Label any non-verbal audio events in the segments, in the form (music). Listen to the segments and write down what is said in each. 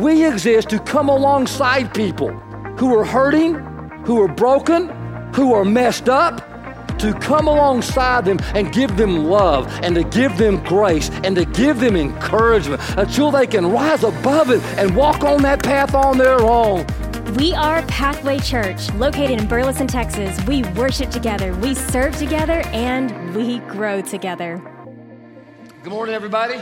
we exist to come alongside people who are hurting, who are broken, who are messed up, to come alongside them and give them love and to give them grace and to give them encouragement until they can rise above it and walk on that path on their own. We are Pathway Church, located in Burleson, Texas. We worship together, we serve together, and we grow together. Good morning, everybody.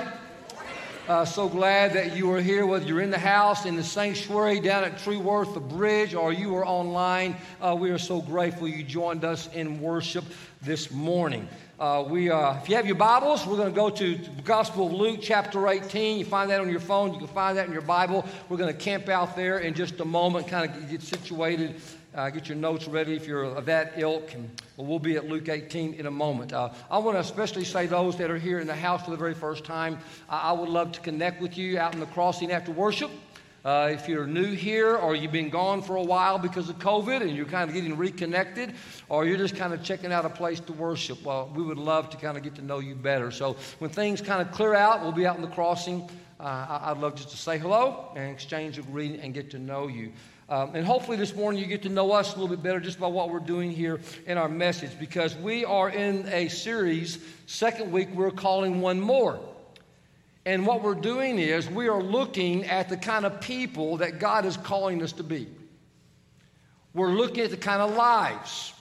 Uh, so glad that you are here, whether you're in the house, in the sanctuary, down at Treeworth, the bridge, or you are online. Uh, we are so grateful you joined us in worship this morning. Uh, we, uh, if you have your Bibles, we're going to go to Gospel of Luke, chapter 18. You find that on your phone. You can find that in your Bible. We're going to camp out there in just a moment, kind of get situated uh, get your notes ready if you're of that ilk, and we'll be at Luke 18 in a moment. Uh, I want to especially say those that are here in the house for the very first time, I would love to connect with you out in the crossing after worship. Uh, if you're new here or you've been gone for a while because of COVID and you're kind of getting reconnected or you're just kind of checking out a place to worship, well, we would love to kind of get to know you better. So when things kind of clear out, we'll be out in the crossing. Uh, I'd love just to say hello and exchange a greeting and get to know you. Um, and hopefully this morning you get to know us a little bit better just by what we're doing here in our message because we are in a series, second week, we're calling One More. And what we're doing is we are looking at the kind of people that God is calling us to be. We're looking at the kind of lives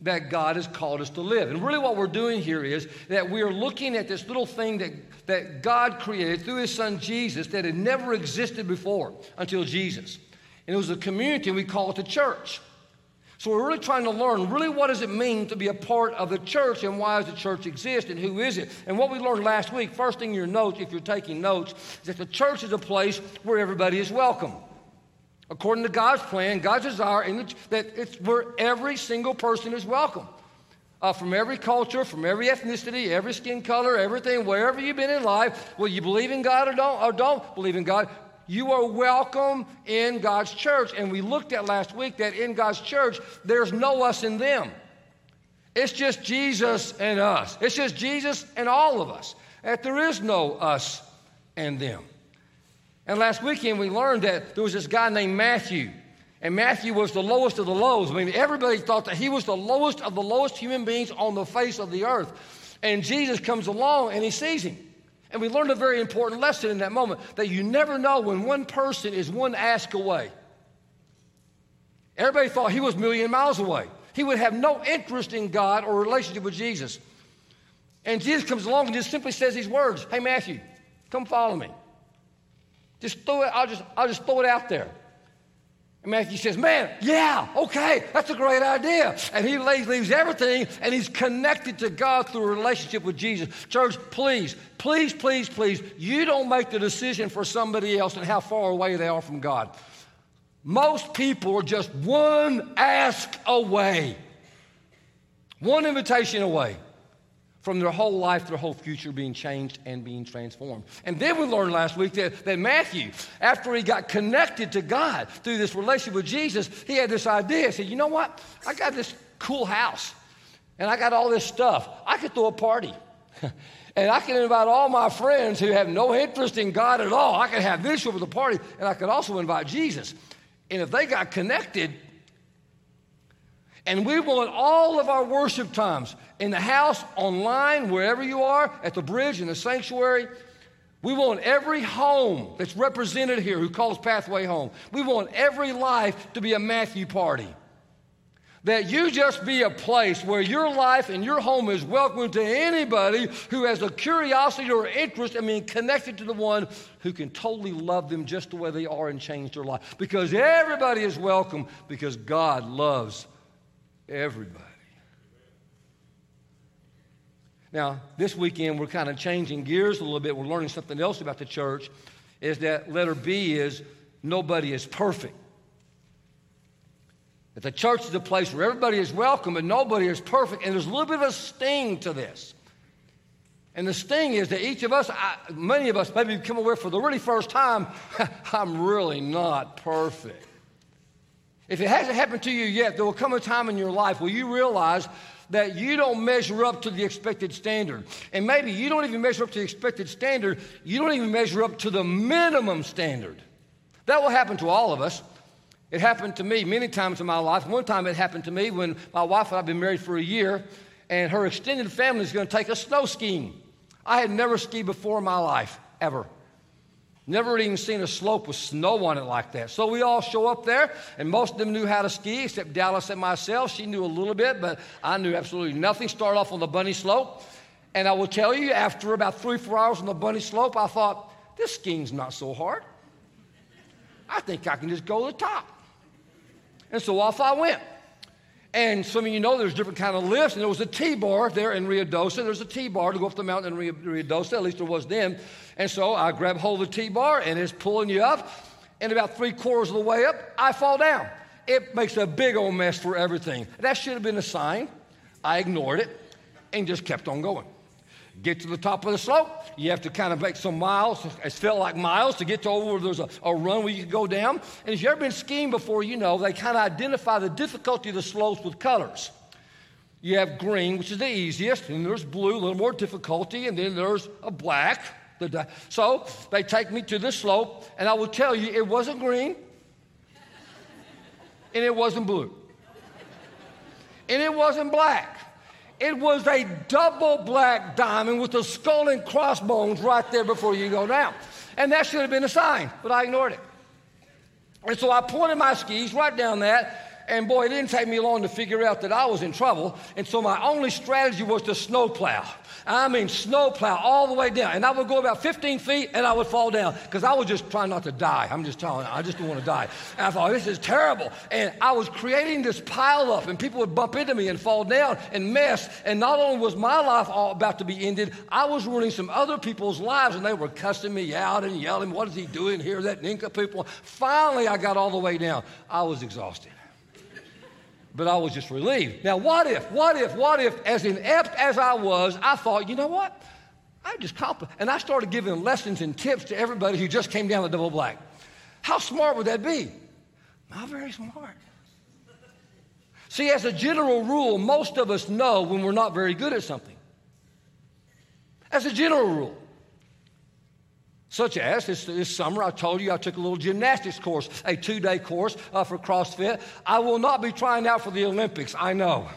that God has called us to live. And really, what we're doing here is that we are looking at this little thing that, that God created through His Son Jesus that had never existed before until Jesus. And it was a community, we call it the church. So we're really trying to learn really what does it mean to be a part of the church and why does the church exist and who is it? And what we learned last week, first thing in your notes, if you're taking notes, is that the church is a place where everybody is welcome. According to God's plan, God's desire, and that it's where every single person is welcome. Uh, from every culture, from every ethnicity, every skin color, everything, wherever you've been in life, whether you believe in God or don't, or don't believe in God, you are welcome in God's church. And we looked at last week that in God's church, there's no us in them. It's just Jesus and us. It's just Jesus and all of us. That there is no us and them. And last weekend we learned that there was this guy named Matthew. And Matthew was the lowest of the lows. I mean, everybody thought that he was the lowest of the lowest human beings on the face of the earth. And Jesus comes along and he sees him. And we learned a very important lesson in that moment that you never know when one person is one ask away. Everybody thought he was a million miles away. He would have no interest in God or relationship with Jesus. And Jesus comes along and just simply says these words Hey, Matthew, come follow me. Just throw it, I'll just, I'll just throw it out there. Matthew says, Man, yeah, okay, that's a great idea. And he leaves everything and he's connected to God through a relationship with Jesus. Church, please, please, please, please, you don't make the decision for somebody else and how far away they are from God. Most people are just one ask away, one invitation away from their whole life, their whole future being changed and being transformed. And then we learned last week that, that Matthew, after he got connected to God through this relationship with Jesus, he had this idea. He said, You know what? I got this cool house and I got all this stuff. I could throw a party. (laughs) and I can invite all my friends who have no interest in God at all. I can have this over the party, and I could also invite Jesus. And if they got connected, and we want all of our worship times in the house, online, wherever you are, at the bridge, in the sanctuary. We want every home that's represented here who calls Pathway home. We want every life to be a Matthew party. That you just be a place where your life and your home is welcome to anybody who has a curiosity or interest in being connected to the one who can totally love them just the way they are and change their life. Because everybody is welcome because God loves everybody. Now, this weekend, we're kind of changing gears a little bit. We're learning something else about the church. Is that letter B is nobody is perfect. That the church is a place where everybody is welcome and nobody is perfect. And there's a little bit of a sting to this. And the sting is that each of us, I, many of us, maybe come aware for the really first time, (laughs) I'm really not perfect. If it hasn't happened to you yet, there will come a time in your life where you realize that you don't measure up to the expected standard. And maybe you don't even measure up to the expected standard, you don't even measure up to the minimum standard. That will happen to all of us. It happened to me many times in my life. One time it happened to me when my wife and I had been married for a year, and her extended family is going to take us snow skiing. I had never skied before in my life, ever. Never even seen a slope with snow on it like that. So we all show up there, and most of them knew how to ski, except Dallas and myself. She knew a little bit, but I knew absolutely nothing. Started off on the bunny slope. And I will tell you, after about three, four hours on the bunny slope, I thought, this skiing's not so hard. I think I can just go to the top. And so off I went. And some of you know there's different kind of lifts, and there was a T-bar there in Ruidoso. There's a T-bar to go up the mountain in Ruidoso, at least there was then. And so I grab hold of the T-bar, and it's pulling you up. And about three quarters of the way up, I fall down. It makes a big old mess for everything. That should have been a sign. I ignored it and just kept on going. Get to the top of the slope, you have to kind of make some miles. It felt like miles to get to over. There's a, a run where you can go down. And if you've ever been skiing before, you know they kind of identify the difficulty of the slopes with colors. You have green, which is the easiest, and there's blue, a little more difficulty, and then there's a black. So they take me to the slope, and I will tell you, it wasn't green, and it wasn't blue, and it wasn't black. It was a double black diamond with the skull and crossbones right there before you go down. And that should have been a sign, but I ignored it. And so I pointed my skis right down that, and boy, it didn't take me long to figure out that I was in trouble. And so my only strategy was to snowplow. I mean, snowplow all the way down. And I would go about 15 feet and I would fall down because I was just trying not to die. I'm just telling you, I just don't want to die. And I thought, this is terrible. And I was creating this pile up, and people would bump into me and fall down and mess. And not only was my life all about to be ended, I was ruining some other people's lives, and they were cussing me out and yelling, What is he doing here? That people. Finally, I got all the way down. I was exhausted but I was just relieved. Now, what if, what if, what if, as inept as I was, I thought, you know what? I just comp, and I started giving lessons and tips to everybody who just came down the double black. How smart would that be? Not very smart. See, as a general rule, most of us know when we're not very good at something. As a general rule. Such as this, this summer, I told you I took a little gymnastics course, a two day course uh, for CrossFit. I will not be trying out for the Olympics, I know.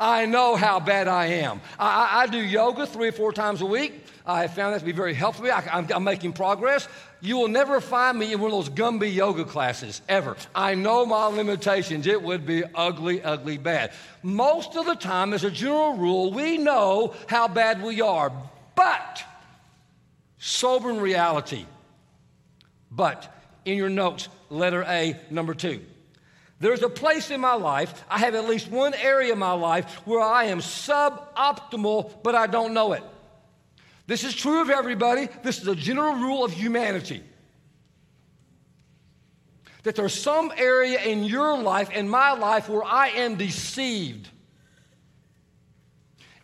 I know how bad I am. I, I, do yoga three or four times a week. I have found that to be very helpful. I, am making progress. You will never find me in one of those Gumby yoga classes, ever. I know my limitations. It would be ugly, ugly bad. Most of the time, as a general rule, we know how bad we are. But sobering reality. But in your notes, letter A, number two. There's a place in my life, I have at least one area in my life where I am suboptimal, but I don't know it. This is true of everybody. This is a general rule of humanity. That there's some area in your life, in my life, where I am deceived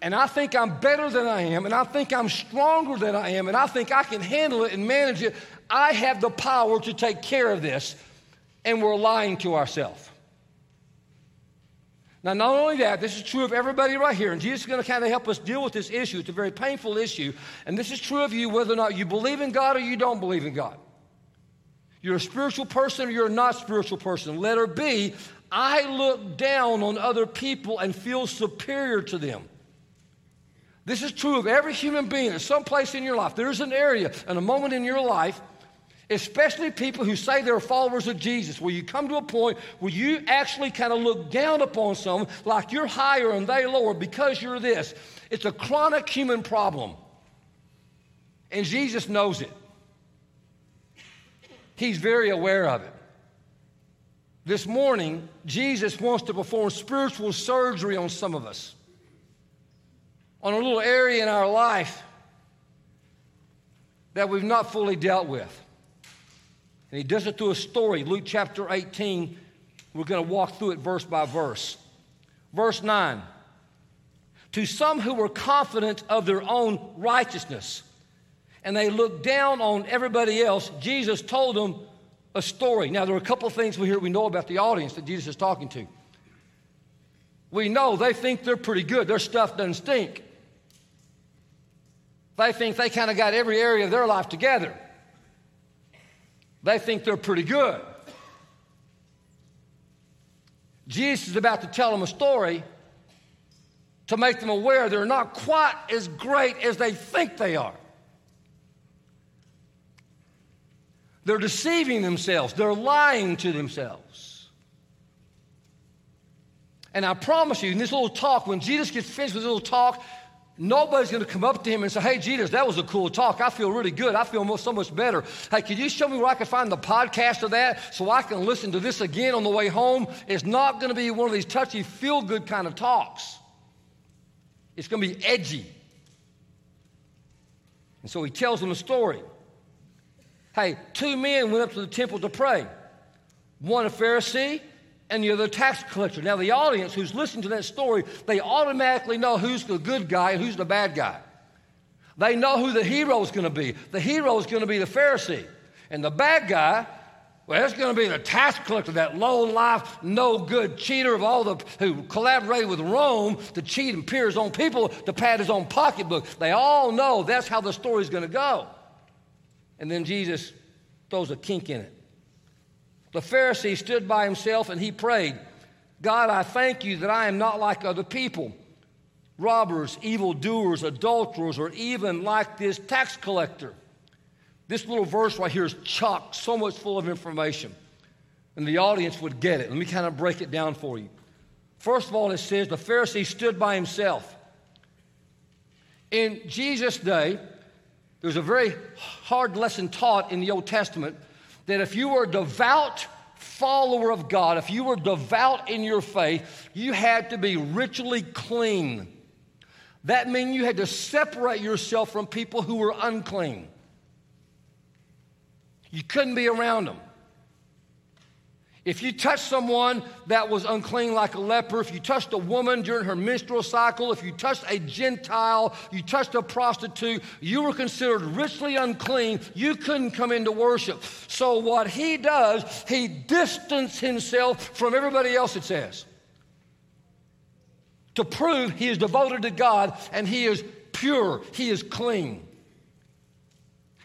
and I think I'm better than I am, and I think I'm stronger than I am, and I think I can handle it and manage it, I have the power to take care of this, and we're lying to ourselves. Now, not only that, this is true of everybody right here, and Jesus is going to kind of help us deal with this issue. It's a very painful issue, and this is true of you whether or not you believe in God or you don't believe in God. You're a spiritual person or you're not spiritual person. Letter B, I look down on other people and feel superior to them. This is true of every human being. At some place in your life, there's an area and a moment in your life, especially people who say they're followers of Jesus, where you come to a point where you actually kind of look down upon someone like you're higher and they lower because you're this. It's a chronic human problem. And Jesus knows it. He's very aware of it. This morning, Jesus wants to perform spiritual surgery on some of us on a little area in our life that we've not fully dealt with. And he does it through a story, Luke chapter 18. We're going to walk through it verse by verse. Verse 9 To some who were confident of their own righteousness and they looked down on everybody else, Jesus told them a story. Now, there are a couple of things we hear we know about the audience that Jesus is talking to. We know they think they're pretty good, their stuff doesn't stink. They think they kind of got every area of their life together. They think they're pretty good. Jesus is about to tell them a story to make them aware they're not quite as great as they think they are. They're deceiving themselves, they're lying to themselves. And I promise you, in this little talk, when Jesus gets finished with this little talk, Nobody's going to come up to him and say, Hey, Jesus, that was a cool talk. I feel really good. I feel so much better. Hey, could you show me where I can find the podcast of that so I can listen to this again on the way home? It's not going to be one of these touchy, feel good kind of talks. It's going to be edgy. And so he tells them a story. Hey, two men went up to the temple to pray one a Pharisee and you're the tax collector. Now, the audience who's listening to that story, they automatically know who's the good guy and who's the bad guy. They know who the hero is going to be. The hero is going to be the Pharisee. And the bad guy, well, it's going to be the tax collector, that low life, no good cheater of all the who collaborated with Rome to cheat and peer his own people to pad his own pocketbook. They all know that's how the story's going to go. And then Jesus throws a kink in it. The Pharisee stood by himself and he prayed, God, I thank you that I am not like other people robbers, evildoers, adulterers, or even like this tax collector. This little verse right here is chock so much full of information, and the audience would get it. Let me kind of break it down for you. First of all, it says the Pharisee stood by himself. In Jesus' day, there's a very hard lesson taught in the Old Testament that if you were a devout follower of God, if you were devout in your faith, you had to be ritually clean. That meant you had to separate yourself from people who were unclean. You couldn't be around them. If you touched someone that was unclean like a leper, if you touched a woman during her menstrual cycle, if you touched a Gentile, you touched a prostitute, you were considered richly unclean. You couldn't come into worship. So, what he does, he distances himself from everybody else, it says, to prove he is devoted to God and he is pure, he is clean.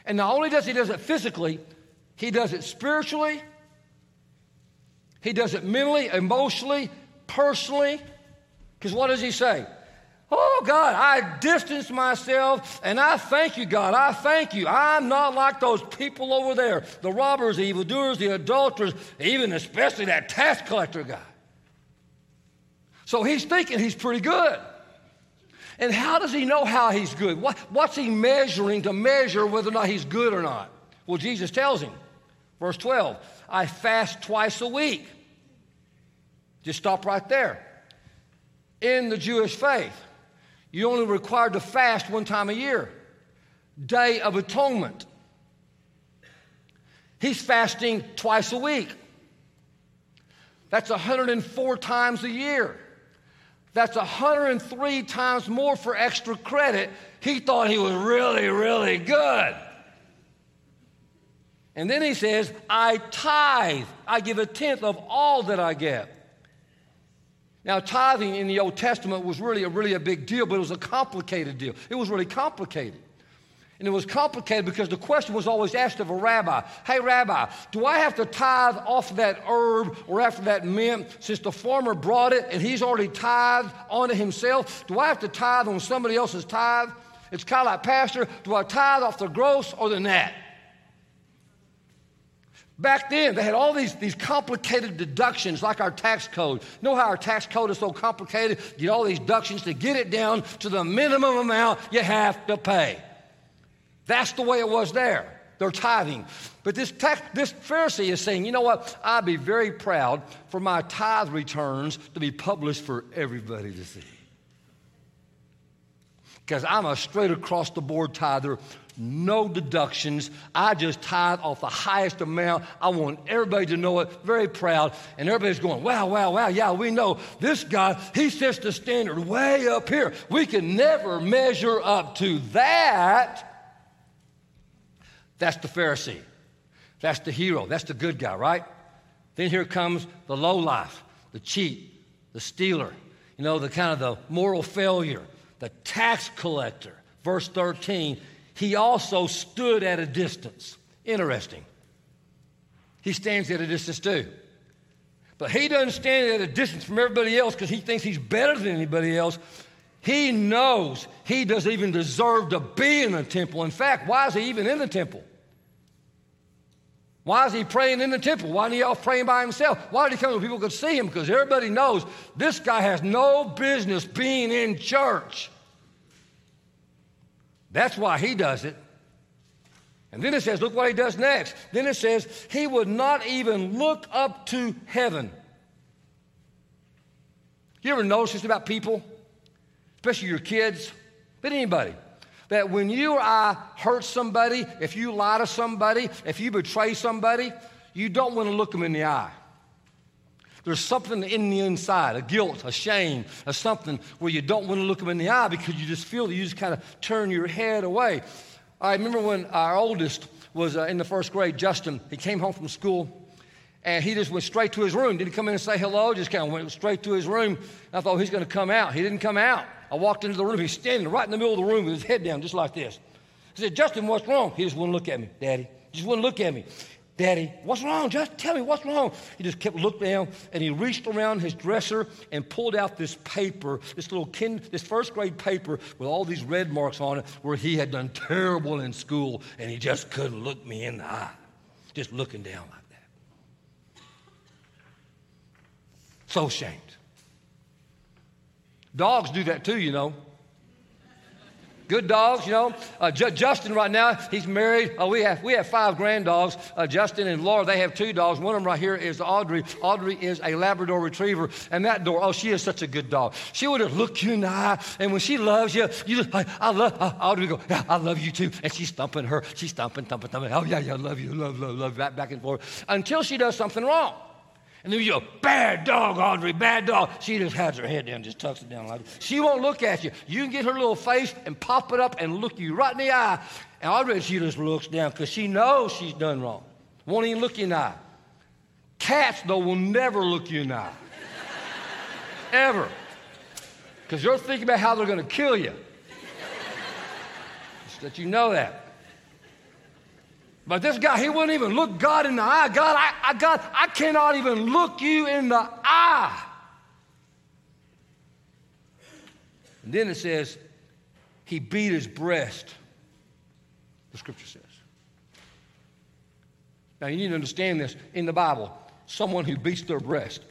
And not only does he does it physically, he does it spiritually he does it mentally, emotionally, personally. Because what does he say? Oh, God, I distance myself and I thank you, God. I thank you. I'm not like those people over there the robbers, the evildoers, the adulterers, even especially that tax collector guy. So he's thinking he's pretty good. And how does he know how he's good? What, what's he measuring to measure whether or not he's good or not? Well, Jesus tells him, verse 12, I fast twice a week. Just stop right there. In the Jewish faith, you only required to fast one time a year Day of Atonement. He's fasting twice a week. That's 104 times a year. That's 103 times more for extra credit. He thought he was really, really good. And then he says, I tithe. I give a tenth of all that I get. Now, tithing in the Old Testament was really a, really a big deal, but it was a complicated deal. It was really complicated. And it was complicated because the question was always asked of a rabbi Hey, rabbi, do I have to tithe off that herb or after that mint since the farmer brought it and he's already tithed onto himself? Do I have to tithe on somebody else's tithe? It's kind of like, Pastor, do I tithe off the gross or the net? Back then, they had all these, these complicated deductions like our tax code. Know how our tax code is so complicated? Get all these deductions to get it down to the minimum amount you have to pay. That's the way it was there. They're tithing. But this, tax, this Pharisee is saying, you know what? I'd be very proud for my tithe returns to be published for everybody to see. Because I'm a straight across the board tither no deductions. I just tithe off the highest amount. I want everybody to know it, very proud. And everybody's going, wow, wow, wow, yeah, we know this guy, he sets the standard way up here. We can never measure up to that. That's the Pharisee. That's the hero. That's the good guy, right? Then here comes the low life, the cheat, the stealer, you know, the kind of the moral failure, the tax collector. Verse 13, he also stood at a distance. Interesting. he stands at a distance too. But he doesn't stand at a distance from everybody else because he thinks he's better than anybody else. He knows he doesn't even deserve to be in the temple. In fact, why is he even in the temple? Why is he praying in the temple? Why isn't he off praying by himself? Why did he come so people could see him? Because everybody knows this guy has no business being in church. That's why he does it. And then it says, look what he does next. Then it says, he would not even look up to heaven. You ever notice this about people, especially your kids, but anybody? That when you or I hurt somebody, if you lie to somebody, if you betray somebody, you don't want to look them in the eye. There's something in the inside, a guilt, a shame, a something where you don't want to look them in the eye because you just feel that you just kind of turn your head away. I remember when our oldest was uh, in the first grade, Justin, he came home from school and he just went straight to his room. Didn't come in and say hello, just kind of went straight to his room. I thought he's going to come out. He didn't come out. I walked into the room. He's standing right in the middle of the room with his head down, just like this. I said, Justin, what's wrong? He just wouldn't look at me, Daddy. He just wouldn't look at me. Daddy, what's wrong? Just tell me what's wrong. He just kept looking down and he reached around his dresser and pulled out this paper, this little kind, this first grade paper with all these red marks on it where he had done terrible in school and he just couldn't look me in the eye. Just looking down like that. So ashamed. Dogs do that too, you know. Good dogs, you know. Uh, J- Justin, right now, he's married. Uh, we, have, we have five grand dogs. Uh, Justin and Laura, they have two dogs. One of them right here is Audrey. Audrey is a Labrador retriever. And that door, oh, she is such a good dog. She would have looked you in the eye. And when she loves you, you just, I, I love, uh, Audrey go, yeah, I love you too. And she's thumping her. She's thumping, thumping, thumping. Oh, yeah, yeah, I love you, love, love, love, back, back and forth. Until she does something wrong. And then you go, bad dog, Audrey, bad dog. She just has her head down, just tucks it down like that. She won't look at you. You can get her little face and pop it up and look you right in the eye. And Audrey, she just looks down because she knows she's done wrong. Won't even look you in the eye. Cats, though, will never look you in the eye. (laughs) Ever. Because you're thinking about how they're going to kill you. Just that you know that. But this guy, he wouldn't even look God in the eye. God, I, I, God, I cannot even look you in the eye. And then it says, he beat his breast, the scripture says. Now, you need to understand this. In the Bible, someone who beats their breast,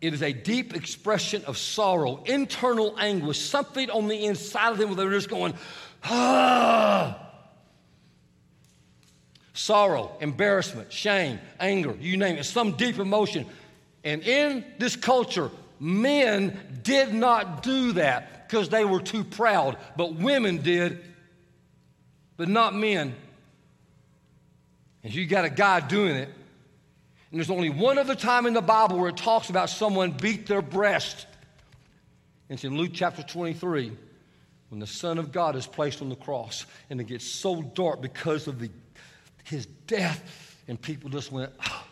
it is a deep expression of sorrow, internal anguish, something on the inside of them where they're just going, ah sorrow, embarrassment, shame, anger, you name it, some deep emotion. And in this culture, men did not do that because they were too proud, but women did, but not men. And you got a guy doing it. And there's only one other time in the Bible where it talks about someone beat their breast. It's in Luke chapter 23 when the Son of God is placed on the cross and it gets so dark because of the his death. And people just went, oh.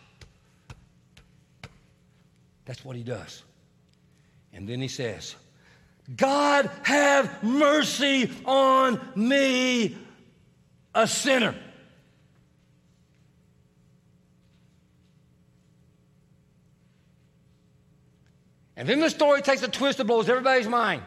That's what he does. And then he says, God have mercy on me, a sinner. And then the story takes a twist that blows everybody's mind.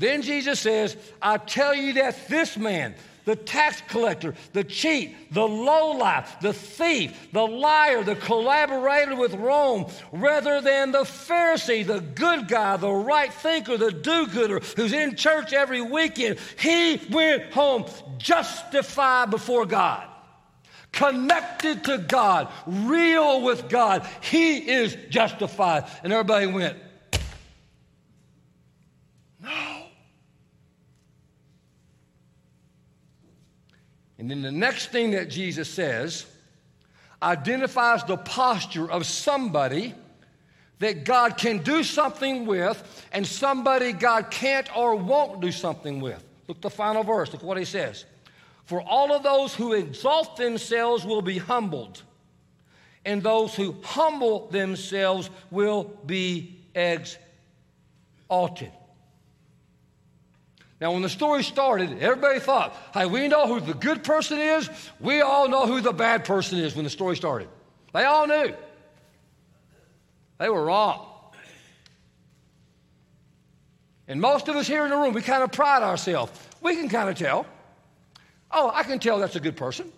Then Jesus says, I tell you that this man, the tax collector, the cheat, the lowlife, the thief, the liar, the collaborator with Rome, rather than the Pharisee, the good guy, the right thinker, the do gooder who's in church every weekend. He went home justified before God, connected to God, real with God. He is justified. And everybody went, And then the next thing that Jesus says identifies the posture of somebody that God can do something with and somebody God can't or won't do something with. Look the final verse. Look what he says. For all of those who exalt themselves will be humbled, and those who humble themselves will be exalted. Now, when the story started, everybody thought, hey, we know who the good person is. We all know who the bad person is when the story started. They all knew. They were wrong. And most of us here in the room, we kind of pride ourselves. We can kind of tell. Oh, I can tell that's a good person.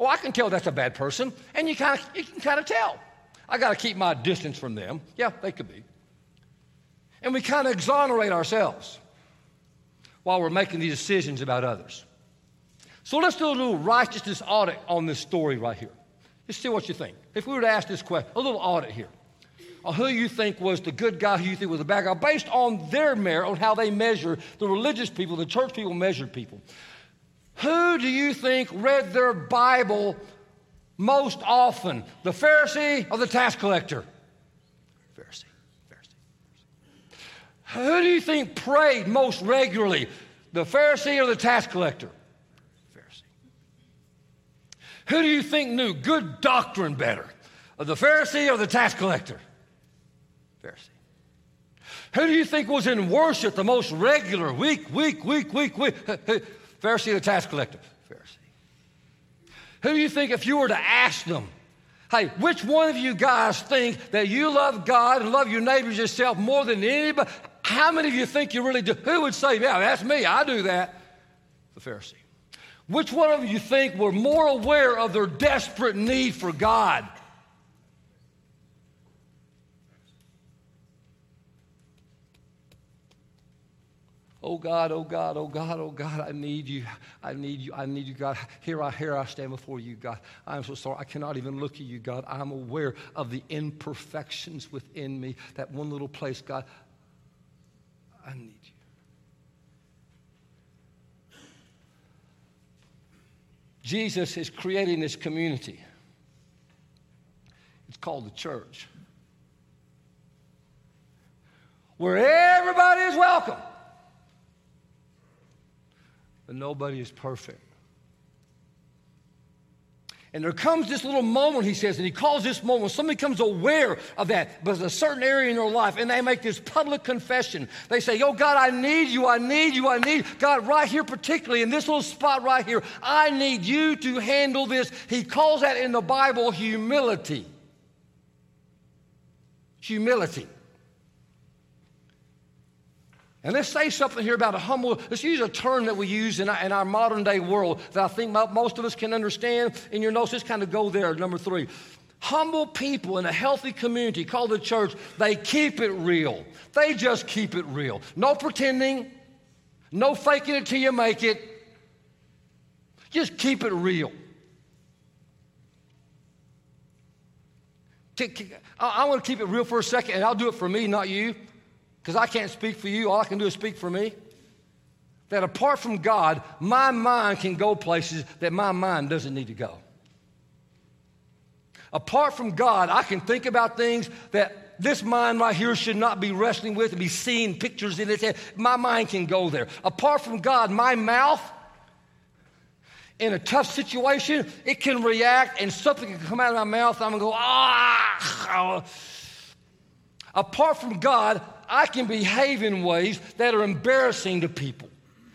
Oh, I can tell that's a bad person. And you, kind of, you can kind of tell. I got to keep my distance from them. Yeah, they could be. And we kind of exonerate ourselves while we're making these decisions about others. So let's do a little righteousness audit on this story right here. Let's see what you think. If we were to ask this question, a little audit here on who you think was the good guy, who you think was the bad guy, based on their merit, on how they measure the religious people, the church people measured people. Who do you think read their Bible most often? The Pharisee or the tax collector? Pharisee. Who do you think prayed most regularly? The Pharisee or the tax collector? Pharisee. Who do you think knew good doctrine better? The Pharisee or the tax collector? Pharisee. Who do you think was in worship the most regular, week, week, week, week, week? (laughs) Pharisee or the tax collector? Pharisee. Who do you think, if you were to ask them, hey, which one of you guys think that you love God and love your neighbors yourself more than anybody? How many of you think you really do? Who would say, yeah, that's me, I do that? The Pharisee. Which one of you think were more aware of their desperate need for God? Oh God, oh God, oh God, oh God, I need you. I need you. I need you, God. Here I here I stand before you, God. I'm so sorry. I cannot even look at you, God. I'm aware of the imperfections within me. That one little place, God. I need you. Jesus is creating this community. It's called the church. Where everybody is welcome but nobody is perfect. And there comes this little moment, he says, and he calls this moment somebody becomes aware of that, but a certain area in their life, and they make this public confession. They say, Oh God, I need you, I need you, I need God, right here, particularly in this little spot right here, I need you to handle this. He calls that in the Bible humility. Humility. And let's say something here about a humble, let's use a term that we use in our, in our modern day world that I think most of us can understand. In your notes, just kind of go there, number three. Humble people in a healthy community called the church, they keep it real. They just keep it real. No pretending, no faking it till you make it. Just keep it real. I want to keep it real for a second, and I'll do it for me, not you because I can't speak for you. All I can do is speak for me. That apart from God, my mind can go places that my mind doesn't need to go. Apart from God, I can think about things that this mind right here should not be wrestling with and be seeing pictures in head. My mind can go there. Apart from God, my mouth, in a tough situation, it can react and something can come out of my mouth. I'm gonna go, ah. Apart from God, I can behave in ways that are embarrassing to people.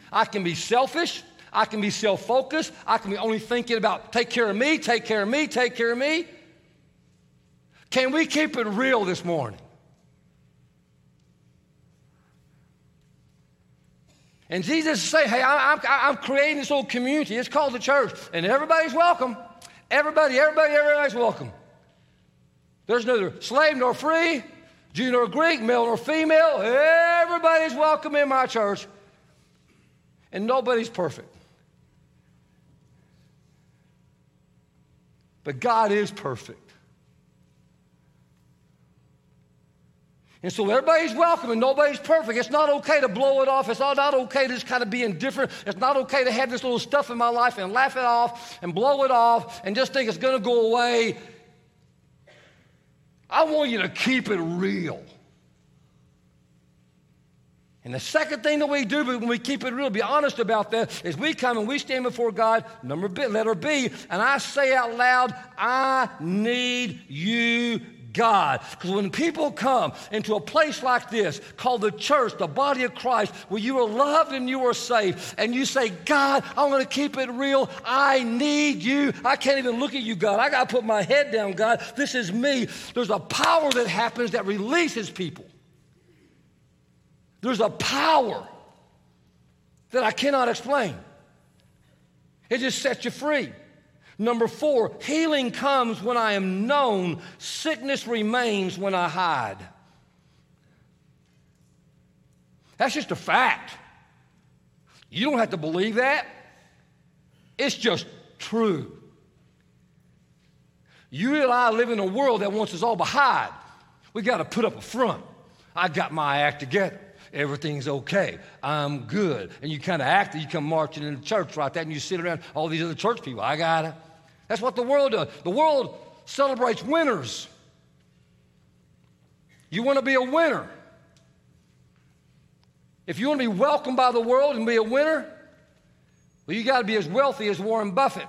I can be selfish. I can be self focused. I can be only thinking about take care of me, take care of me, take care of me. Can we keep it real this morning? And Jesus is saying, hey, I'm, I'm creating this little community. It's called the church. And everybody's welcome. Everybody, everybody, everybody's welcome. There's neither slave nor free, Jew nor Greek, male nor female, everybody's welcome in my church. And nobody's perfect. But God is perfect. And so everybody's welcome and nobody's perfect. It's not okay to blow it off. It's not okay to just kind of be indifferent. It's not okay to have this little stuff in my life and laugh it off and blow it off and just think it's going to go away I want you to keep it real. And the second thing that we do when we keep it real, be honest about that, is we come and we stand before God, number B, letter B, and I say out loud, I need you, God. Because when people come into a place like this called the church, the body of Christ, where you are loved and you are saved, and you say, God, I'm going to keep it real. I need you. I can't even look at you, God. I got to put my head down, God. This is me. There's a power that happens that releases people. There's a power that I cannot explain. It just sets you free. Number four, healing comes when I am known, sickness remains when I hide. That's just a fact. You don't have to believe that, it's just true. You and I live in a world that wants us all to hide. We got to put up a front. I got my act together everything's okay. I'm good. And you kind of act that you come marching into church right there and you sit around all these other church people. I got it. That's what the world does. The world celebrates winners. You want to be a winner. If you want to be welcomed by the world and be a winner, well, you got to be as wealthy as Warren Buffett.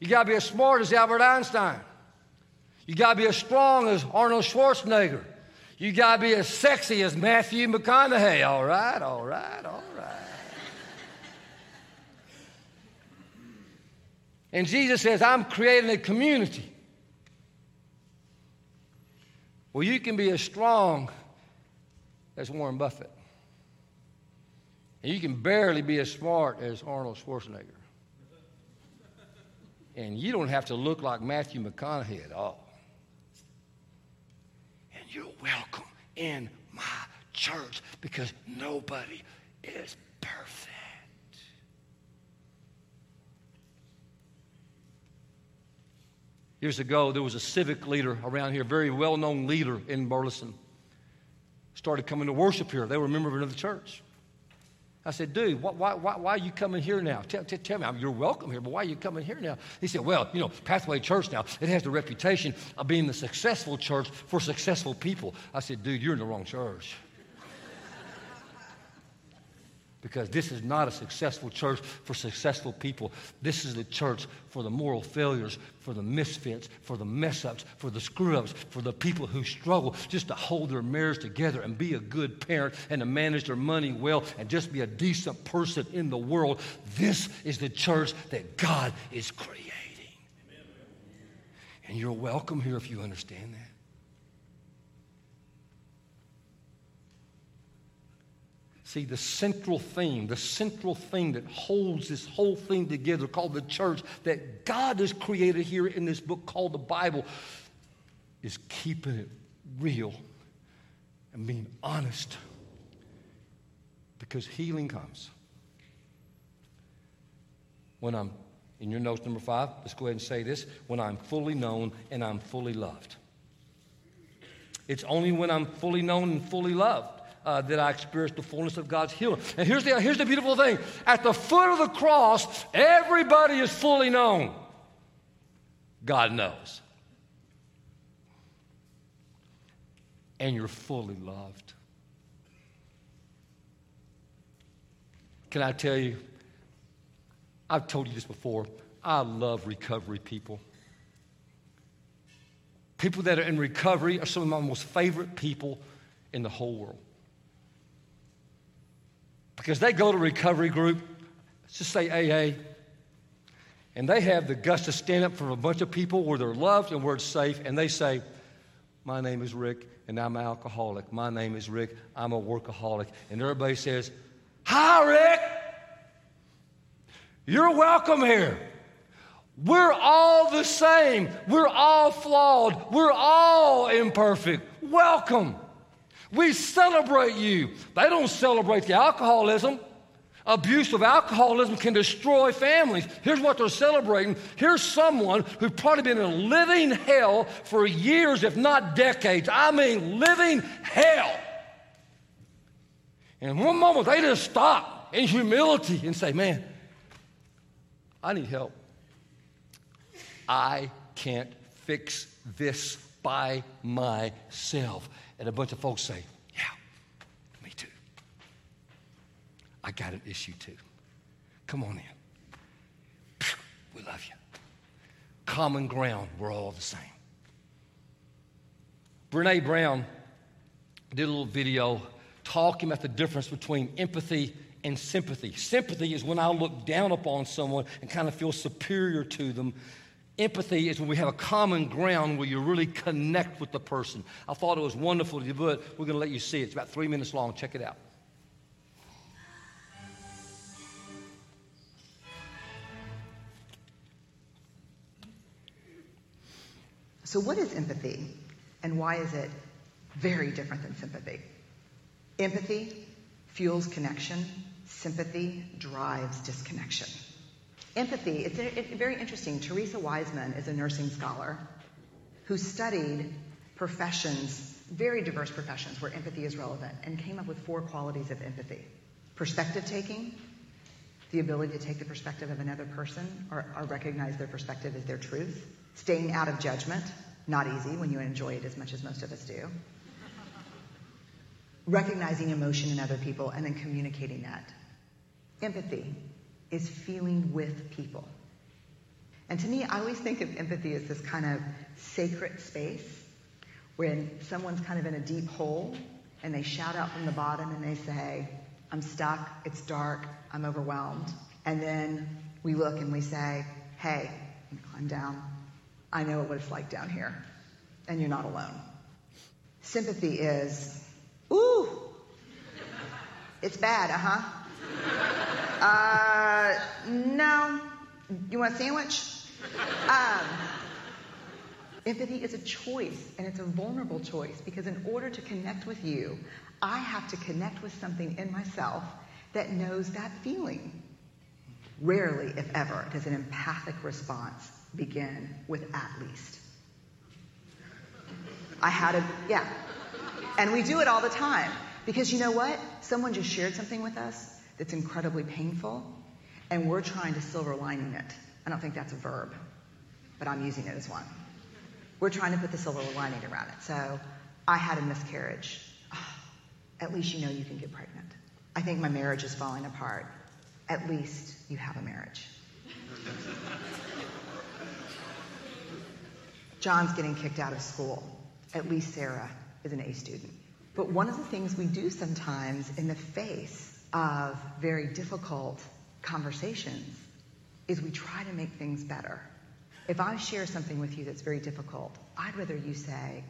You got to be as smart as Albert Einstein. You got to be as strong as Arnold Schwarzenegger. You got to be as sexy as Matthew McConaughey. All right, all right, all right. And Jesus says, I'm creating a community. Well, you can be as strong as Warren Buffett. And you can barely be as smart as Arnold Schwarzenegger. And you don't have to look like Matthew McConaughey at all And you're welcome in my church because nobody is perfect. Years ago, there was a civic leader around here, a very well known leader in Burleson. Started coming to worship here. They were a member of another church. I said, dude, why, why, why, are you coming here now? Tell, tell, tell me, you're welcome here, but why are you coming here now? He said, well, you know, Pathway Church now, it has the reputation of being the successful church for successful people. I said, dude, you're in the wrong church because this is not a successful church for successful people. This is the church for the moral failures, for the misfits, for the mess ups, for the screw ups, for the people who struggle just to hold their marriage together and be a good parent and to manage their money well and just be a decent person in the world. This is the church that God is creating. And you're welcome here if you understand that. See, the central theme, the central thing that holds this whole thing together called the church that God has created here in this book called the Bible is keeping it real and being honest. Because healing comes. When I'm, in your notes number five, let's go ahead and say this when I'm fully known and I'm fully loved. It's only when I'm fully known and fully loved uh, that I experienced the fullness of God's healing. And here's the, here's the beautiful thing at the foot of the cross, everybody is fully known. God knows. And you're fully loved. Can I tell you? I've told you this before. I love recovery people. People that are in recovery are some of my most favorite people in the whole world because they go to recovery group, let's just say AA, and they have the guts to stand up for a bunch of people where they're loved and where it's safe, and they say, My name is Rick, and I'm an alcoholic. My name is Rick, I'm a workaholic. And everybody says, Hi, Rick. You're welcome here. We're all the same. We're all flawed. We're all imperfect. Welcome. We celebrate you. They don't celebrate the alcoholism. Abuse of alcoholism can destroy families. Here's what they're celebrating. Here's someone who's probably been in living hell for years, if not decades. I mean, living hell. And one moment they just stop in humility and say, Man, I need help. I can't fix this by myself. And a bunch of folks say, Yeah, me too. I got an issue too. Come on in. We love you. Common ground, we're all the same. Brene Brown did a little video talking about the difference between empathy and sympathy. Sympathy is when I look down upon someone and kind of feel superior to them. Empathy is when we have a common ground where you really connect with the person. I thought it was wonderful to do it. We're going to let you see it. It's about three minutes long. Check it out. So, what is empathy and why is it very different than sympathy? Empathy fuels connection, sympathy drives disconnection. Empathy, it's, it's very interesting. Teresa Wiseman is a nursing scholar who studied professions, very diverse professions where empathy is relevant, and came up with four qualities of empathy perspective taking, the ability to take the perspective of another person or, or recognize their perspective as their truth Staying out of judgment, not easy when you enjoy it as much as most of us do. Recognizing emotion in other people and then communicating that. Empathy is feeling with people. And to me, I always think of empathy as this kind of sacred space when someone's kind of in a deep hole and they shout out from the bottom and they say, I'm stuck, it's dark, I'm overwhelmed. And then we look and we say, hey, climb down, I know what it's like down here, and you're not alone. Sympathy is, ooh, it's bad, uh huh. Uh, no. You want a sandwich? Um, empathy is a choice, and it's a vulnerable choice because in order to connect with you, I have to connect with something in myself that knows that feeling. Rarely, if ever, does an empathic response begin with at least. I had a, yeah. And we do it all the time. Because you know what? Someone just shared something with us that's incredibly painful, and we're trying to silver lining it. I don't think that's a verb, but I'm using it as one. We're trying to put the silver lining around it. So I had a miscarriage. Oh, (sighs) at least you know you can get pregnant. I think my marriage is falling apart. At least you have a marriage. (laughs) John's getting kicked out of school. At least Sarah is an A student. But one of the things we do sometimes in the face of very difficult conversations is we try to make things better. If I share something with you that's very difficult, I'd rather you say,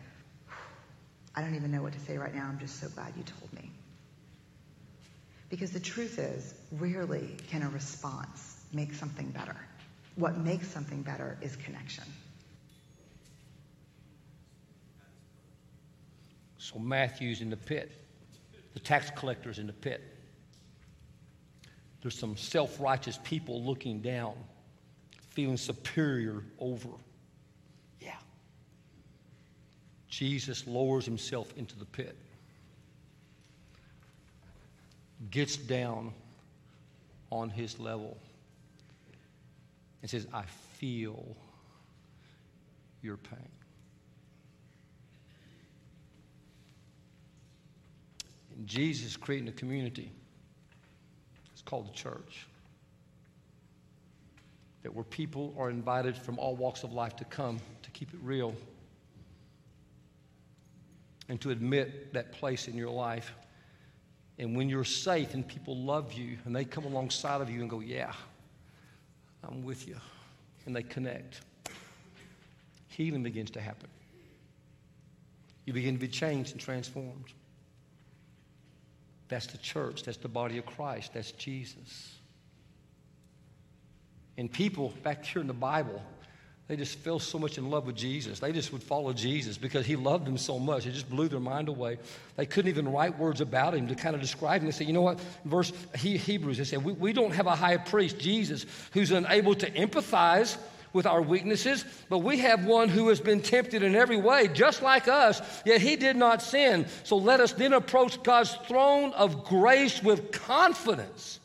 I don't even know what to say right now. I'm just so glad you told me. Because the truth is, rarely can a response make something better. What makes something better is connection. So Matthew's in the pit. The tax collector's in the pit. There's some self righteous people looking down, feeling superior over. Yeah. Jesus lowers himself into the pit, gets down on his level, and says, I feel your pain. And Jesus is creating a community. It's called the church. That where people are invited from all walks of life to come to keep it real and to admit that place in your life. And when you're safe and people love you and they come alongside of you and go, Yeah, I'm with you, and they connect, healing begins to happen. You begin to be changed and transformed. That's the church. That's the body of Christ. That's Jesus. And people back here in the Bible, they just fell so much in love with Jesus. They just would follow Jesus because he loved them so much. It just blew their mind away. They couldn't even write words about him to kind of describe him. They said, you know what? Verse Hebrews, they said, we, we don't have a high priest, Jesus, who's unable to empathize with our weaknesses, but we have one who has been tempted in every way, just like us, yet he did not sin. So let us then approach God's throne of grace with confidence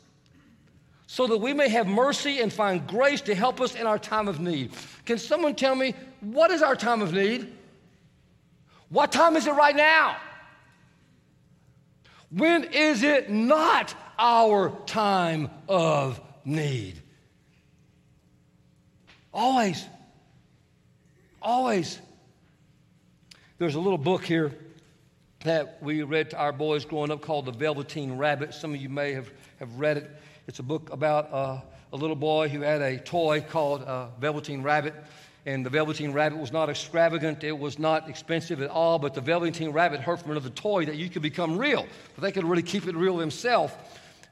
so that we may have mercy and find grace to help us in our time of need. Can someone tell me what is our time of need? What time is it right now? When is it not our time of need? Always. Always. There's a little book here that we read to our boys growing up called The Velveteen Rabbit. Some of you may have, have read it. It's a book about uh, a little boy who had a toy called uh, Velveteen Rabbit. And the Velveteen Rabbit was not extravagant, it was not expensive at all, but the Velveteen Rabbit heard from another toy that you could become real. But they could really keep it real themselves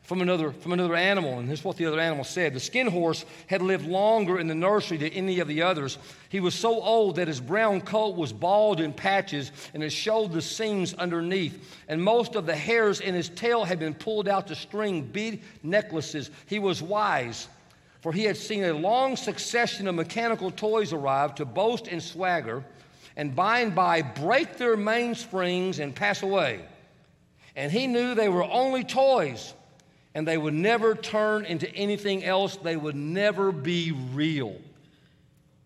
from another, from another animal. And this is what the other animal said. The skin horse had lived longer in the nursery than any of the others. He was so old that his brown coat was bald in patches and it showed the seams underneath. And most of the hairs in his tail had been pulled out to string bead necklaces. He was wise, for he had seen a long succession of mechanical toys arrive to boast and swagger, and by and by break their mainsprings and pass away. And he knew they were only toys and they would never turn into anything else. They would never be real.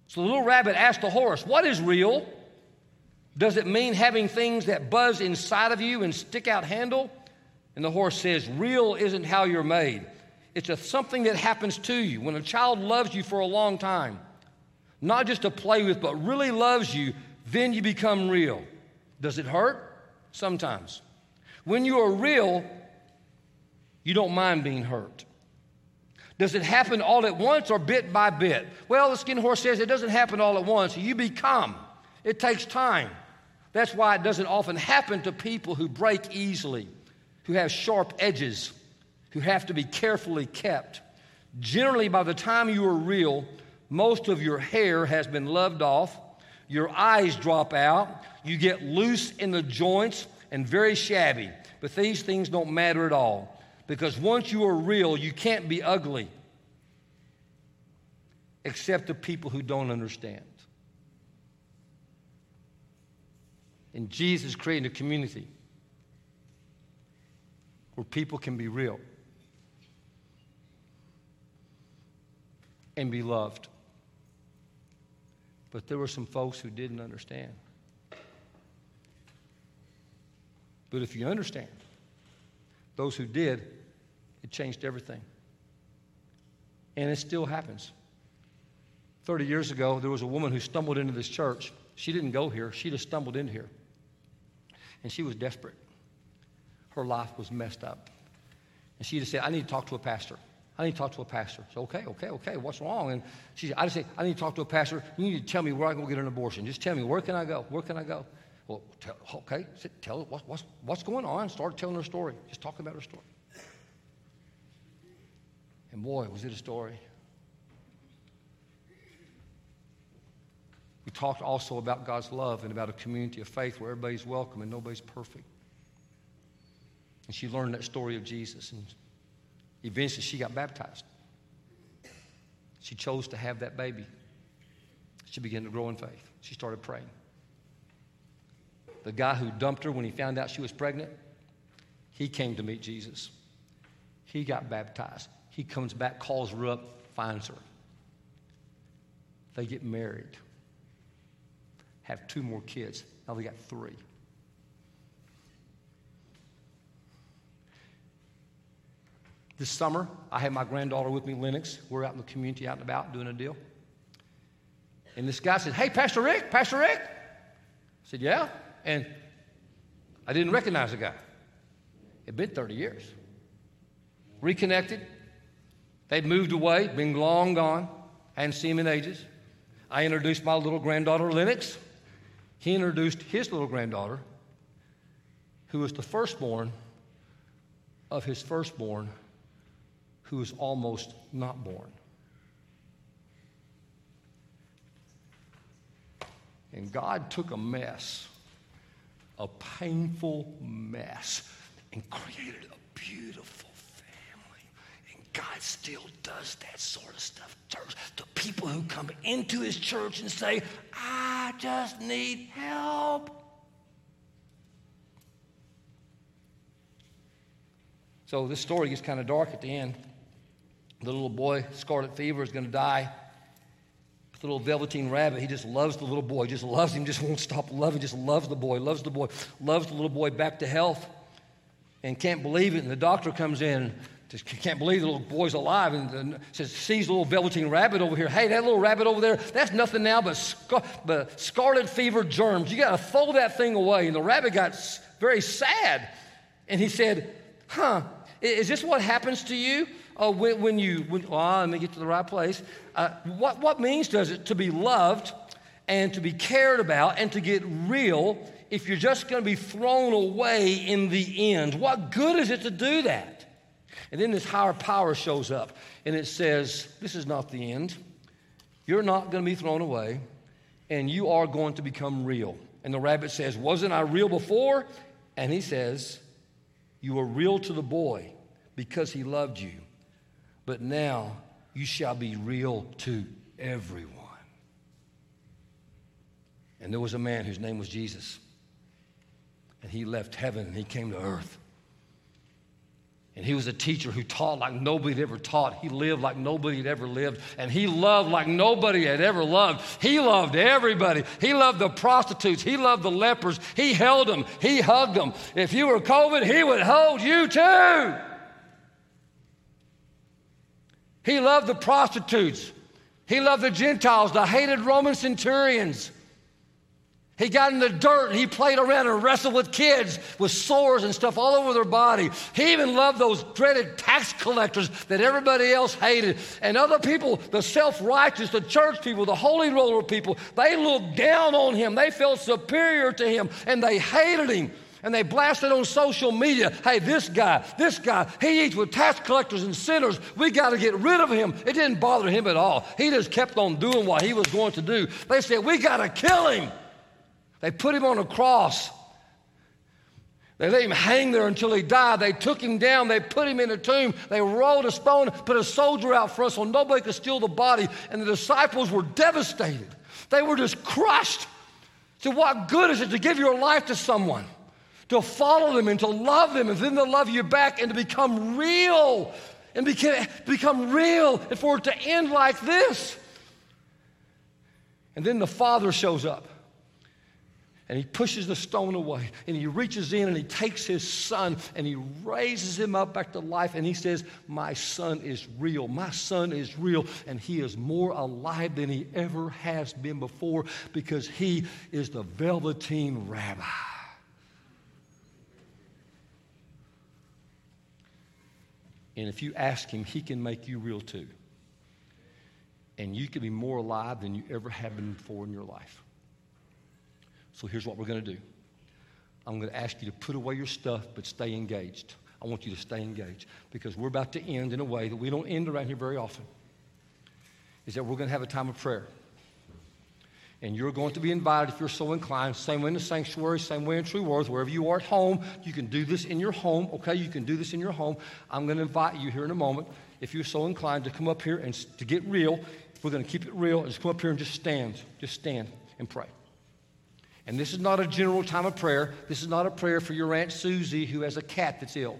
So the little rabbit asked the horse, What is real? Does it mean having things that buzz inside of you and stick out handle? And the horse says, Real isn't how you're made. It's a something that happens to you. When a child loves you for a long time, not just to play with, but really loves you, then you become real. Does it hurt? Sometimes. When you are real, you don't mind being hurt. Does it happen all at once or bit by bit? Well, the skin horse says it doesn't happen all at once. You become. It takes time. That's why it doesn't often happen to people who break easily, who have sharp edges, who have to be carefully kept. Generally, by the time you are real, most of your hair has been loved off, your eyes drop out, you get loose in the joints and very shabby. But these things don't matter at all. Because once you are real, you can't be ugly except to people who don't understand. And Jesus created a community where people can be real and be loved. But there were some folks who didn't understand. But if you understand, those who did, it changed everything. And it still happens. 30 years ago, there was a woman who stumbled into this church. She didn't go here, she just stumbled in here. And she was desperate. Her life was messed up. And she just said, I need to talk to a pastor. I need to talk to a pastor. So, okay, okay, okay, what's wrong? And she said, I just said, I need to talk to a pastor. You need to tell me where I can go get an abortion. Just tell me, where can I go? Where can I go? Well, tell, okay, tell her what, what's, what's going on. Start telling her story. Just talk about her story. And boy, was it a story. We talked also about God's love and about a community of faith where everybody's welcome and nobody's perfect. And she learned that story of Jesus. And eventually she got baptized. She chose to have that baby. She began to grow in faith. She started praying. The guy who dumped her when he found out she was pregnant, he came to meet Jesus. He got baptized. He comes back, calls her up, finds her. They get married, have two more kids. Now they got three. This summer, I had my granddaughter with me, Lennox. We're out in the community, out and about, doing a deal. And this guy said, Hey, Pastor Rick, Pastor Rick. I said, Yeah. And I didn't recognize the guy. It'd been 30 years. Reconnected, They'd moved away, been long gone, hadn't seen him in ages. I introduced my little granddaughter, Lennox. He introduced his little granddaughter, who was the firstborn of his firstborn, who was almost not born. And God took a mess, a painful mess, and created a beautiful God still does that sort of stuff. The people who come into his church and say, I just need help. So this story gets kind of dark at the end. The little boy, scarlet fever, is going to die. The little velveteen rabbit, he just loves the little boy, just loves him, just won't stop loving, just loves the boy, loves the boy, loves the little boy back to health, and can't believe it. And the doctor comes in just can't believe the little boy's alive and, says, sees a little velveteen rabbit over here. Hey, that little rabbit over there, that's nothing now but, scar- but scarlet fever germs. You got to throw that thing away. And the rabbit got very sad. And he said, Huh, is this what happens to you uh, when, when, you, when, oh, let me get to the right place. Uh, what, what means does it to be loved and to be cared about and to get real if you're just going to be thrown away in the end? What good is it to do that? And then this higher power shows up and it says, This is not the end. You're not going to be thrown away and you are going to become real. And the rabbit says, Wasn't I real before? And he says, You were real to the boy because he loved you. But now you shall be real to everyone. And there was a man whose name was Jesus. And he left heaven and he came to earth. And he was a teacher who taught like nobody had ever taught. He lived like nobody had ever lived. And he loved like nobody had ever loved. He loved everybody. He loved the prostitutes. He loved the lepers. He held them. He hugged them. If you were COVID, he would hold you too. He loved the prostitutes. He loved the Gentiles, the hated Roman centurions. He got in the dirt and he played around and wrestled with kids with sores and stuff all over their body. He even loved those dreaded tax collectors that everybody else hated. And other people, the self righteous, the church people, the holy roller people, they looked down on him. They felt superior to him and they hated him. And they blasted on social media hey, this guy, this guy, he eats with tax collectors and sinners. We got to get rid of him. It didn't bother him at all. He just kept on doing what he was going to do. They said, We got to kill him. They put him on a cross. They let him hang there until he died. They took him down. They put him in a tomb. They rolled a stone, put a soldier out front so nobody could steal the body. And the disciples were devastated. They were just crushed. So, what good is it to give your life to someone, to follow them and to love them, and then to love you back and to become real and become, become real and for it to end like this? And then the Father shows up and he pushes the stone away and he reaches in and he takes his son and he raises him up back to life and he says, My son is real. My son is real and he is more alive than he ever has been before because he is the velveteen rabbi. And if you ask him, he can make you real too. And you can be more alive than you ever have been before in your life. So here's what we're going to do I'm going to ask you to put away your stuff, but stay engaged. I want you to stay engaged because we're about to end in a way that we don't end around here very often. Is that we're going to have a time of prayer. And you're going to be invited if you're so inclined, same way in the sanctuary, same way in True Worth, wherever you are at home. You can do this in your home, okay? You can do this in your home. I'm going to invite you here in a moment, if you're so inclined, to come up here and to get real. We're going to keep it real. Just come up here and just stand. Just stand and pray. And this is not a general time of prayer. This is not a prayer for your Aunt Susie who has a cat that's ill.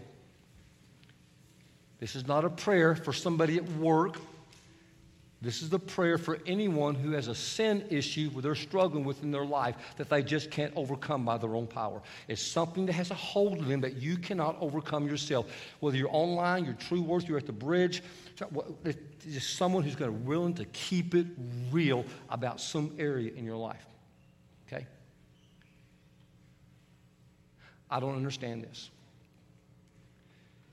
This is not a prayer for somebody at work. This is the prayer for anyone who has a sin issue where they're struggling with in their life that they just can't overcome by their own power. It's something that has a hold of them that you cannot overcome yourself. Whether you're online, you're True Worth, you're at the bridge, it's just someone who's going to willing to keep it real about some area in your life. Okay? I don't understand this.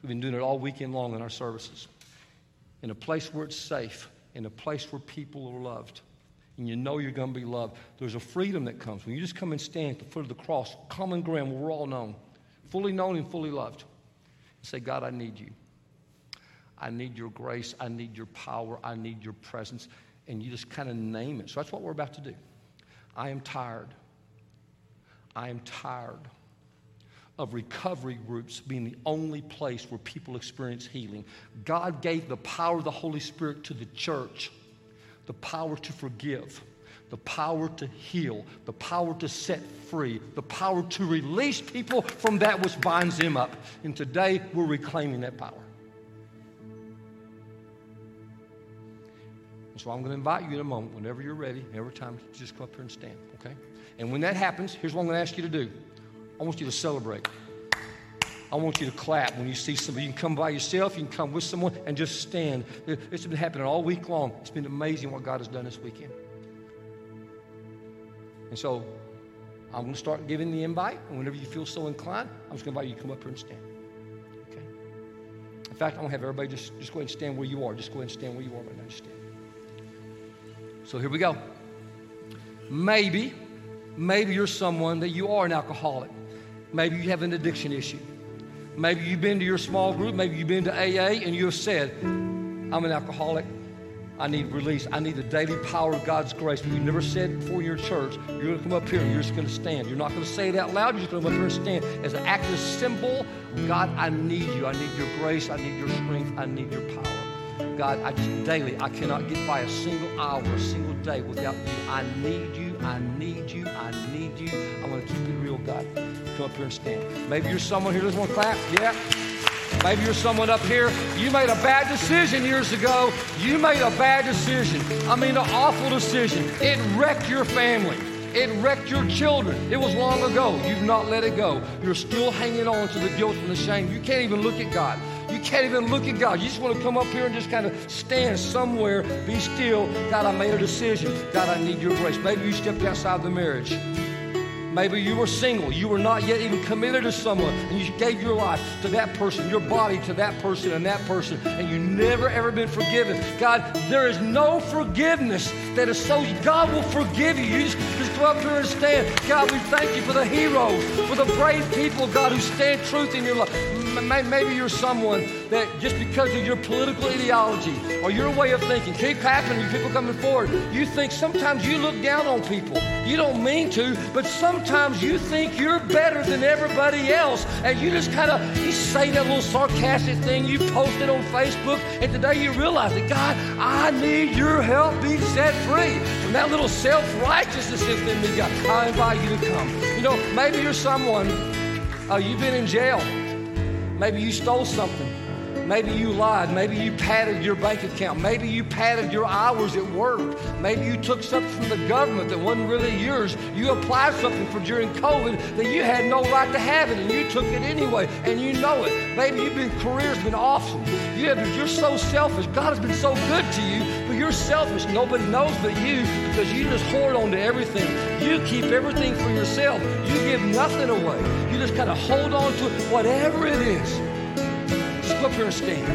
We've been doing it all weekend long in our services. In a place where it's safe, in a place where people are loved, and you know you're going to be loved, there's a freedom that comes when you just come and stand at the foot of the cross, common ground where we're all known, fully known and fully loved, and say, God, I need you. I need your grace. I need your power. I need your presence. And you just kind of name it. So that's what we're about to do. I am tired. I am tired of recovery groups being the only place where people experience healing. God gave the power of the Holy Spirit to the church the power to forgive, the power to heal, the power to set free, the power to release people from that which binds them up. And today we're reclaiming that power. So I'm going to invite you in a moment, whenever you're ready, every time, just come up here and stand, okay? And when that happens, here's what I'm going to ask you to do. I want you to celebrate. I want you to clap when you see somebody. You can come by yourself, you can come with someone, and just stand. It's been happening all week long. It's been amazing what God has done this weekend. And so I'm going to start giving the invite, and whenever you feel so inclined, I'm just going to invite you to come up here and stand. Okay? In fact, I'm going to have everybody just, just go ahead and stand where you are. Just go ahead and stand where you are right now. Just stand. So here we go. Maybe, maybe you're someone that you are an alcoholic. Maybe you have an addiction issue. Maybe you've been to your small group, maybe you've been to AA, and you have said, I'm an alcoholic. I need release. I need the daily power of God's grace. But you never said before your church, you're going to come up here and you're just going to stand. You're not going to say it out loud. You're just going to come up here and stand as an act of symbol. God, I need you. I need your grace. I need your strength. I need your power. God, I just daily, I cannot get by a single hour, a single day without you. I need you. I need you. I need you. I want to keep it real, God. Come up here and stand. Maybe you're someone here doesn't want to clap. Yeah. Maybe you're someone up here, you made a bad decision years ago. You made a bad decision. I mean, an awful decision. It wrecked your family. It wrecked your children. It was long ago. You've not let it go. You're still hanging on to the guilt and the shame. You can't even look at God. You can't even look at God. You just want to come up here and just kind of stand somewhere, be still. God, I made a decision. God, I need your grace. Maybe you stepped outside the marriage. Maybe you were single. You were not yet even committed to someone, and you gave your life to that person, your body to that person and that person, and you never ever been forgiven. God, there is no forgiveness that is so. God will forgive you. You just, just go up here and stand. God, we thank you for the heroes, for the brave people, God, who stand truth in your life. Maybe you're someone that just because of your political ideology or your way of thinking, keep happening, people coming forward, you think sometimes you look down on people. You don't mean to, but sometimes you think you're better than everybody else, and you just kind of you say that little sarcastic thing you posted on Facebook, and today you realize that God, I need your help being set free from that little self-righteousness that's in me. God, I invite you to come. You know, maybe you're someone. Uh, you've been in jail. Maybe you stole something. Maybe you lied. Maybe you padded your bank account. Maybe you padded your hours at work. Maybe you took something from the government that wasn't really yours. You applied something for during COVID that you had no right to have it, and you took it anyway, and you know it. Maybe you've been career's been awesome. You have, you're so selfish. God has been so good to you, you're selfish. Nobody knows but you because you just hoard on to everything. You keep everything for yourself. You give nothing away. You just kind of hold on to it, whatever it is. Just go up here and stand.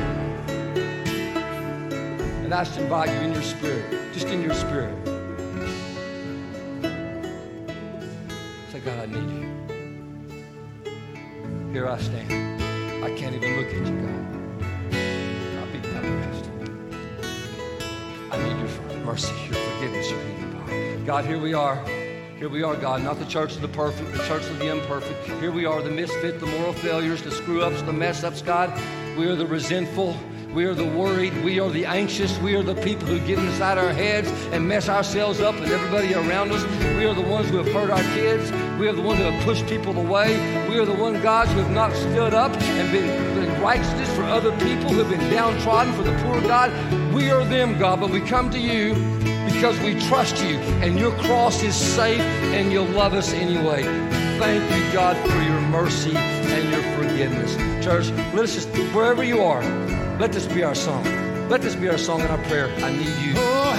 And I just invite you in your spirit, just in your spirit. Say, God, I need you. Here I stand. I can't even look at you, God. Mercy, your forgiveness, your healing power. God, here we are. Here we are, God, not the church of the perfect, the church of the imperfect. Here we are, the misfit, the moral failures, the screw ups, the mess ups, God. We are the resentful. We are the worried. We are the anxious. We are the people who get inside our heads and mess ourselves up and everybody around us. We are the ones who have hurt our kids. We are the ones who have pushed people away. We are the ones, God, who have not stood up and been, been righteousness for other people who have been downtrodden for the poor, God. We are them, God, but we come to you because we trust you and your cross is safe and you'll love us anyway. Thank you, God, for your mercy and your forgiveness. Church, let us just, wherever you are, let this be our song. Let this be our song and our prayer. I need you. Oh,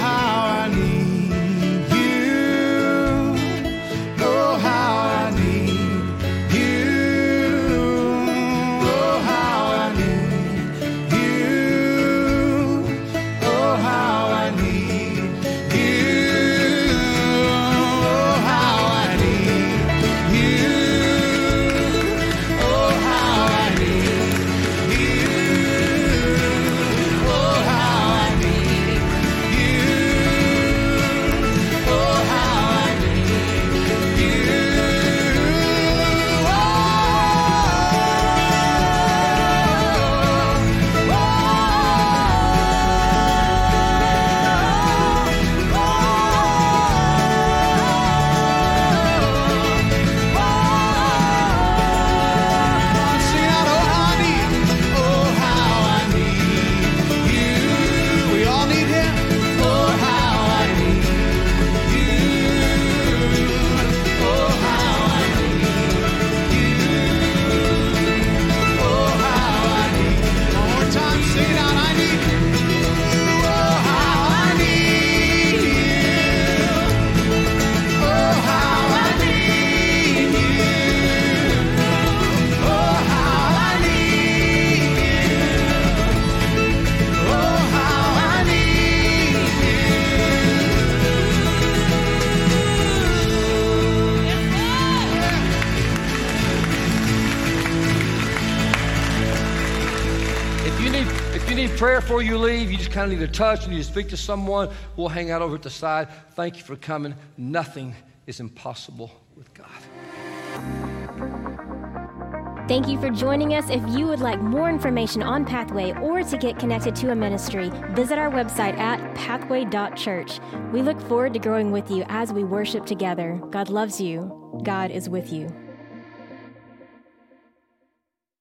kind of need a touch, you need to speak to someone, we'll hang out over at the side. Thank you for coming. Nothing is impossible with God. Thank you for joining us. If you would like more information on Pathway or to get connected to a ministry, visit our website at pathway.church. We look forward to growing with you as we worship together. God loves you. God is with you.